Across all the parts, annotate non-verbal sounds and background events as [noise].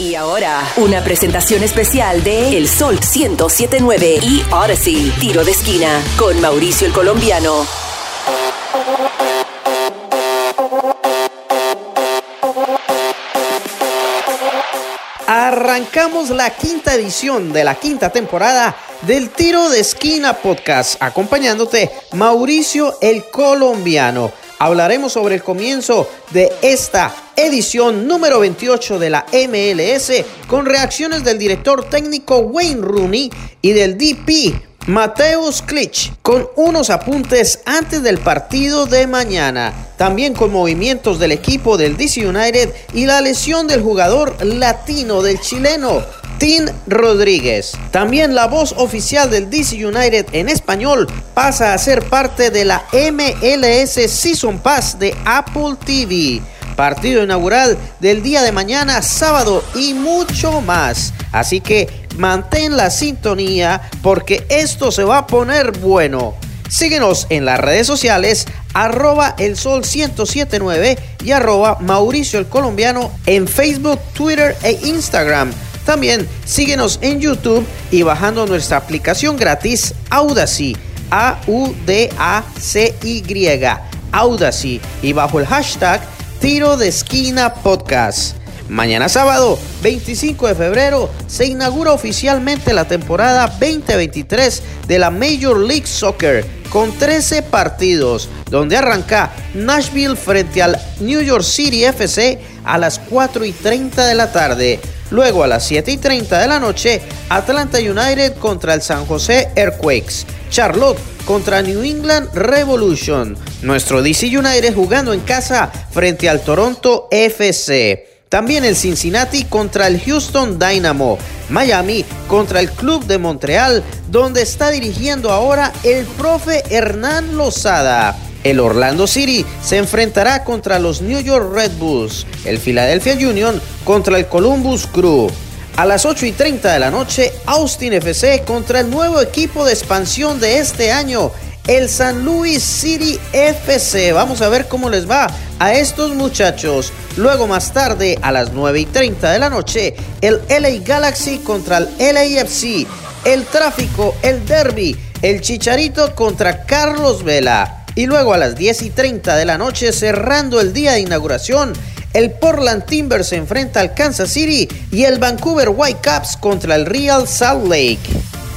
Y ahora, una presentación especial de El Sol 1079 y Odyssey, tiro de esquina, con Mauricio el Colombiano. Arrancamos la quinta edición de la quinta temporada del Tiro de Esquina Podcast, acompañándote Mauricio el Colombiano. Hablaremos sobre el comienzo de esta edición número 28 de la MLS con reacciones del director técnico Wayne Rooney y del DP Mateus Klitsch con unos apuntes antes del partido de mañana. También con movimientos del equipo del DC United y la lesión del jugador latino del chileno Tim Rodríguez. También la voz oficial del DC United en español pasa a ser parte de la MLS Season Pass de Apple TV partido inaugural del día de mañana, sábado y mucho más. Así que mantén la sintonía porque esto se va a poner bueno. Síguenos en las redes sociales arroba el sol 1079 y arroba Mauricio el Colombiano en Facebook, Twitter e Instagram. También síguenos en YouTube y bajando nuestra aplicación gratis Audacy, A-U-D-A-C-Y, Audacy y bajo el hashtag Tiro de Esquina Podcast. Mañana sábado, 25 de febrero, se inaugura oficialmente la temporada 2023 de la Major League Soccer con 13 partidos, donde arranca Nashville frente al New York City FC a las 4 y 30 de la tarde. Luego a las 7 y 30 de la noche, Atlanta United contra el San José Earthquakes. Charlotte contra New England Revolution. Nuestro DC United jugando en casa frente al Toronto FC. También el Cincinnati contra el Houston Dynamo. Miami contra el Club de Montreal, donde está dirigiendo ahora el profe Hernán Lozada. El Orlando City se enfrentará contra los New York Red Bulls. El Philadelphia Union contra el Columbus Crew. A las 8 y 30 de la noche, Austin FC contra el nuevo equipo de expansión de este año, el San Luis City FC. Vamos a ver cómo les va a estos muchachos. Luego más tarde, a las 9 y 30 de la noche, el LA Galaxy contra el LAFC. El tráfico, el derby, el Chicharito contra Carlos Vela. Y luego a las 10 y 30 de la noche, cerrando el día de inauguración, el Portland Timbers se enfrenta al Kansas City y el Vancouver Whitecaps contra el Real Salt Lake.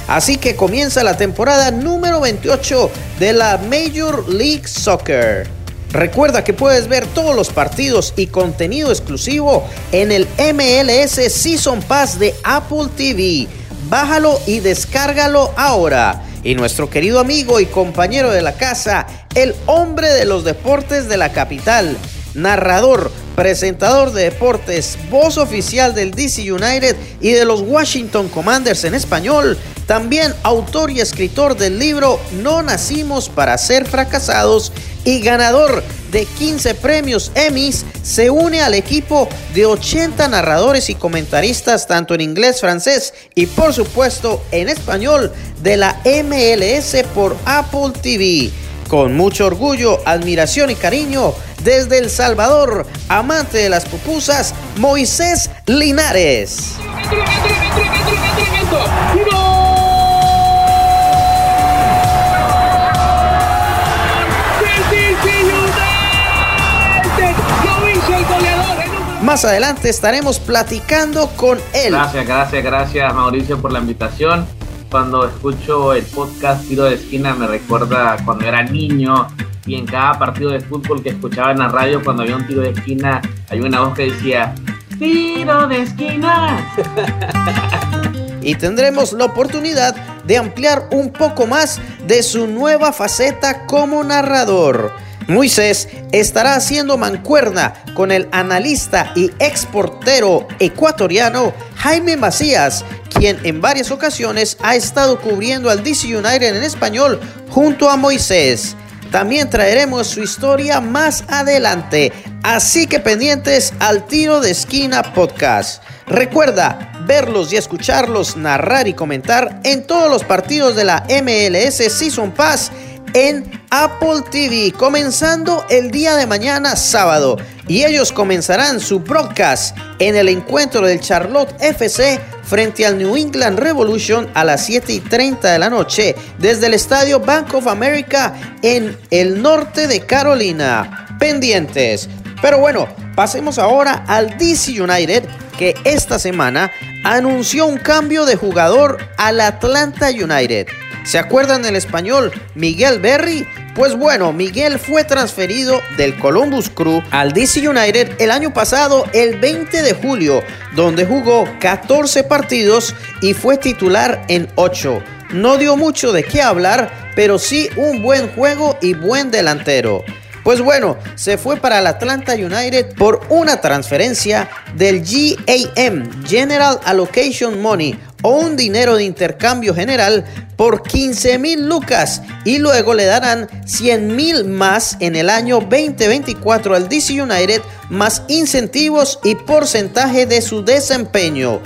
Así que comienza la temporada número 28 de la Major League Soccer. Recuerda que puedes ver todos los partidos y contenido exclusivo en el MLS Season Pass de Apple TV. Bájalo y descárgalo ahora. Y nuestro querido amigo y compañero de la casa, el hombre de los deportes de la capital, narrador, presentador de deportes, voz oficial del DC United y de los Washington Commanders en español, también autor y escritor del libro No nacimos para ser fracasados y ganador de 15 premios Emmys, se une al equipo de 80 narradores y comentaristas tanto en inglés, francés y por supuesto en español de la MLS por Apple TV. Con mucho orgullo, admiración y cariño, desde El Salvador, amante de las pupusas, Moisés Linares. Más adelante estaremos platicando con él. Gracias, gracias, gracias Mauricio por la invitación. Cuando escucho el podcast Tiro de Esquina me recuerda cuando era niño y en cada partido de fútbol que escuchaba en la radio cuando había un tiro de esquina hay una voz que decía tiro de esquina. [laughs] y tendremos la oportunidad de ampliar un poco más de su nueva faceta como narrador. Moisés estará haciendo mancuerna con el analista y exportero ecuatoriano Jaime Macías, quien en varias ocasiones ha estado cubriendo al DC United en español junto a Moisés. También traeremos su historia más adelante, así que pendientes al tiro de esquina podcast. Recuerda verlos y escucharlos narrar y comentar en todos los partidos de la MLS Season Pass en Apple TV, comenzando el día de mañana sábado. Y ellos comenzarán su broadcast en el encuentro del Charlotte FC frente al New England Revolution a las 7 y 30 de la noche desde el estadio Bank of America en el norte de Carolina. Pendientes. Pero bueno, pasemos ahora al DC United que esta semana anunció un cambio de jugador al Atlanta United. ¿Se acuerdan del español Miguel Berry? Pues bueno, Miguel fue transferido del Columbus Crew al DC United el año pasado, el 20 de julio, donde jugó 14 partidos y fue titular en 8. No dio mucho de qué hablar, pero sí un buen juego y buen delantero. Pues bueno, se fue para el Atlanta United por una transferencia del GAM, General Allocation Money, o un dinero de intercambio general por 15 mil lucas y luego le darán 100 mil más en el año 2024 al DC United más incentivos y porcentaje de su desempeño.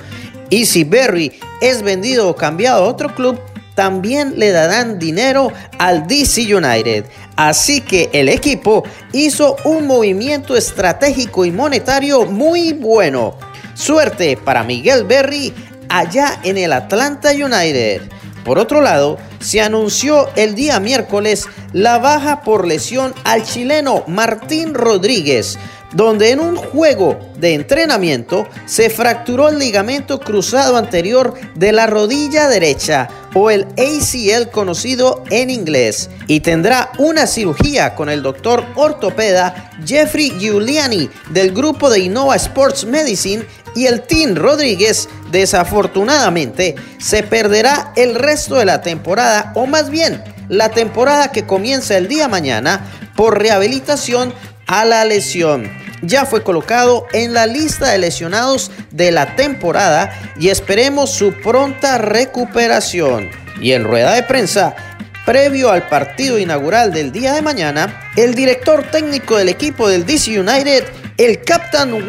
Y si Berry es vendido o cambiado a otro club, también le darán dinero al DC United. Así que el equipo hizo un movimiento estratégico y monetario muy bueno. Suerte para Miguel Berry allá en el Atlanta United. Por otro lado, se anunció el día miércoles la baja por lesión al chileno Martín Rodríguez, donde en un juego de entrenamiento se fracturó el ligamento cruzado anterior de la rodilla derecha o el ACL conocido en inglés y tendrá una cirugía con el doctor ortopeda Jeffrey Giuliani del grupo de Innova Sports Medicine y el Team Rodríguez desafortunadamente se perderá el resto de la temporada o más bien la temporada que comienza el día mañana por rehabilitación a la lesión. Ya fue colocado en la lista de lesionados de la temporada y esperemos su pronta recuperación. Y en rueda de prensa, previo al partido inaugural del día de mañana, el director técnico del equipo del DC United, el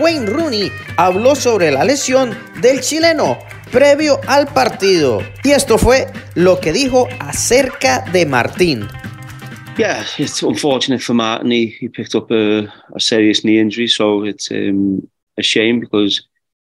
Wayne Rooney, habló sobre la lesión del chileno previo al partido. Y esto fue lo que dijo acerca de Martín. Yeah, it's unfortunate for Martin. He, picked up a, a serious knee injury, so it's um, a shame because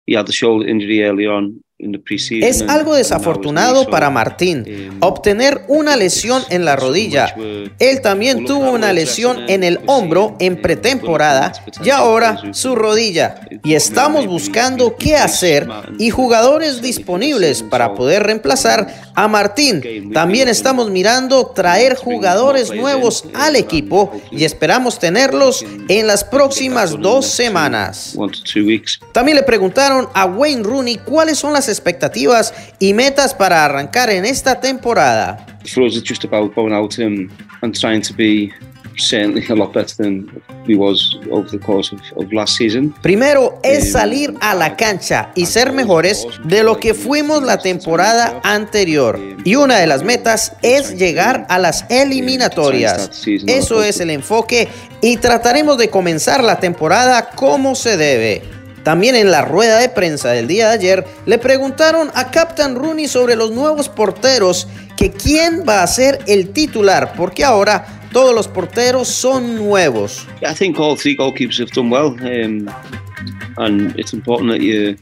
he had the shoulder injury early on Es algo desafortunado para Martín obtener una lesión en la rodilla. Él también tuvo una lesión en el hombro en pretemporada y ahora su rodilla. Y estamos buscando qué hacer y jugadores disponibles para poder reemplazar a Martín. También estamos mirando traer jugadores nuevos al equipo y esperamos tenerlos en las próximas dos semanas. También le preguntaron a Wayne Rooney cuáles son las expectativas y metas para arrancar en esta temporada. For us, it's just about going out and, and trying to be certainly a lot better than we was over the course of, of last season. Primero es um, salir a la cancha y ser mejores de lo que fuimos la temporada anterior. Y una de las metas es llegar a las eliminatorias. Eso es el enfoque y trataremos de comenzar la temporada como se debe. También en la rueda de prensa del día de ayer le preguntaron a Captain Rooney sobre los nuevos porteros que quién va a ser el titular, porque ahora todos los porteros son nuevos. I think all three goalkeepers have done well, um, and it's important that you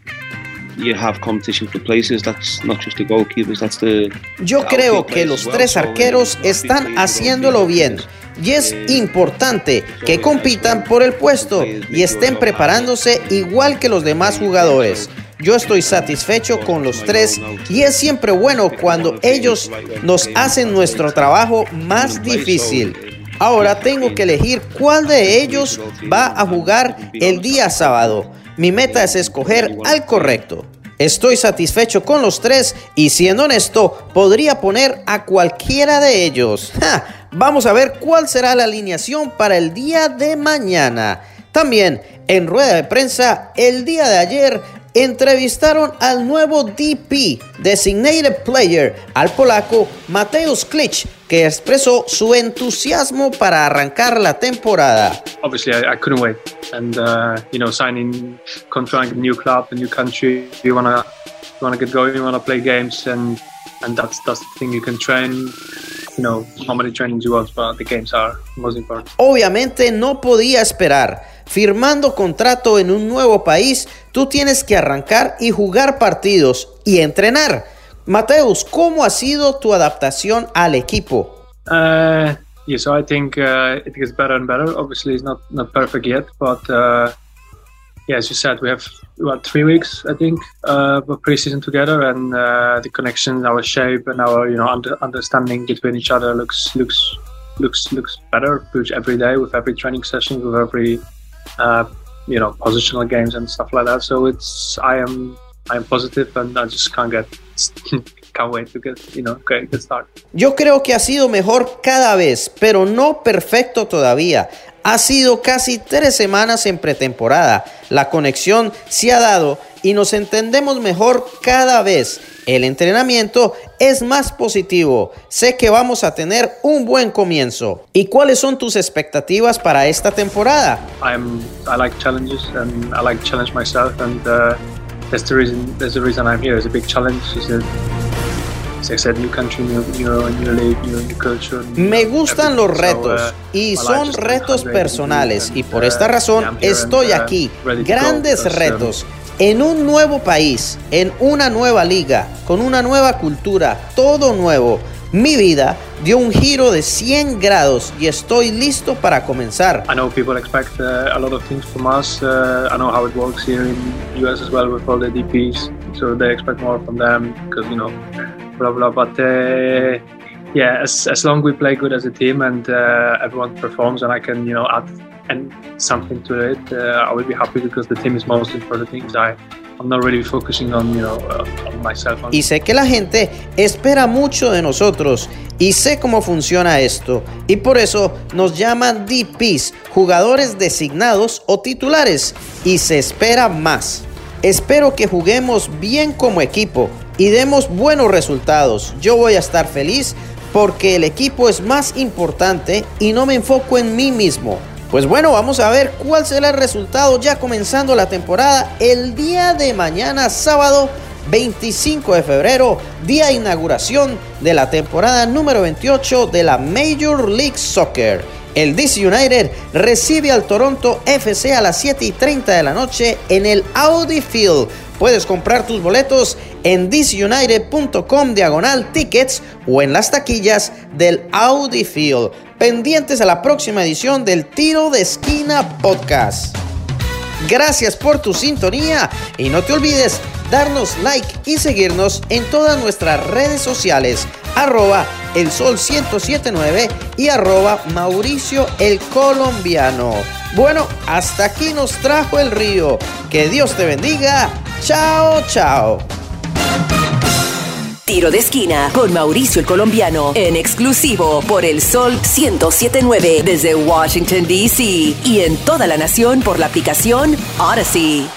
you have competition for places. That's not just the goalkeepers, that's the. Yo creo que los tres arqueros están haciéndolo bien y es importante que compitan por el puesto y estén preparándose igual que los demás jugadores. Yo estoy satisfecho con los tres y es siempre bueno cuando ellos nos hacen nuestro trabajo más difícil. Ahora tengo que elegir cuál de ellos va a jugar el día sábado. Mi meta es escoger al correcto. Estoy satisfecho con los tres y siendo honesto, podría poner a cualquiera de ellos. Vamos a ver cuál será la alineación para el día de mañana. También en rueda de prensa el día de ayer entrevistaron al nuevo DP, Designated Player, al polaco Mateusz Klich, que expresó su entusiasmo para arrancar la temporada. Obviously, I, couldn't wait, and uh, you know, signing contract, new club, a new country, you wanna you get going, you wanna play games, and and that's that's the thing you can train know how many trainings you want, but the games are most important. Obviamente no podía esperar. Firmando contrato en un nuevo país, tú tienes que arrancar y jugar partidos y entrenar. Mateus, ¿cómo ha sido tu adaptación al equipo? Uh, yeah, so I think uh, it gets better and better. Obviously, it's not not perfect yet, but uh, yeah, as you said, we have about three weeks, I think, uh, of preseason together, and uh, the connection, our shape, and our you know under, understanding between each other looks looks looks looks better every day with every training session, with every uh, you know positional games and stuff like that. So it's I am I am positive, and I just can't get [laughs] can't wait to get you know get, get start. Yo creo que ha sido mejor cada vez, pero no perfecto todavía. Ha sido casi tres semanas en pretemporada. La conexión se ha dado y nos entendemos mejor cada vez. El entrenamiento es más positivo. Sé que vamos a tener un buen comienzo. ¿Y cuáles son tus expectativas para esta temporada? I'm, I like challenges and I like challenge myself and uh, the reason the reason I'm here. It's a big me gustan los retos uh, y son retos personales y por esta uh, razón estoy uh, aquí. Grandes um, retos en un nuevo país, en una nueva liga, con una nueva cultura, todo nuevo. Mi vida dio un giro de 100 grados y estoy listo para comenzar. I know people expect uh, a lot of things from us. Uh, I know how it works here in US as well with all the DPs, so they expect more from them because you know blah blah. But uh, yeah, as as long we play good as a team and uh, everyone performs, and I can you know add and something to it, uh, I will be happy because the team is most important things. I I'm not really focusing on you know uh, on myself. Y sé que la gente espera mucho de nosotros y sé cómo funciona esto y por eso nos llaman DPs, jugadores designados o titulares y se espera más. Espero que juguemos bien como equipo y demos buenos resultados. Yo voy a estar feliz porque el equipo es más importante y no me enfoco en mí mismo. Pues bueno, vamos a ver cuál será el resultado ya comenzando la temporada el día de mañana, sábado 25 de febrero, día de inauguración de la temporada número 28 de la Major League Soccer. El DC United recibe al Toronto FC a las 7 y 30 de la noche en el Audi Field Puedes comprar tus boletos en dizunited.com diagonal tickets o en las taquillas del Audi Field. Pendientes a la próxima edición del Tiro de Esquina Podcast. Gracias por tu sintonía y no te olvides darnos like y seguirnos en todas nuestras redes sociales arroba el sol 1079 y arroba Mauricio el colombiano. Bueno, hasta aquí nos trajo el río. Que Dios te bendiga. Chao, chao. Tiro de esquina con Mauricio el colombiano en exclusivo por el Sol 1079 desde Washington, D.C. y en toda la nación por la aplicación Odyssey.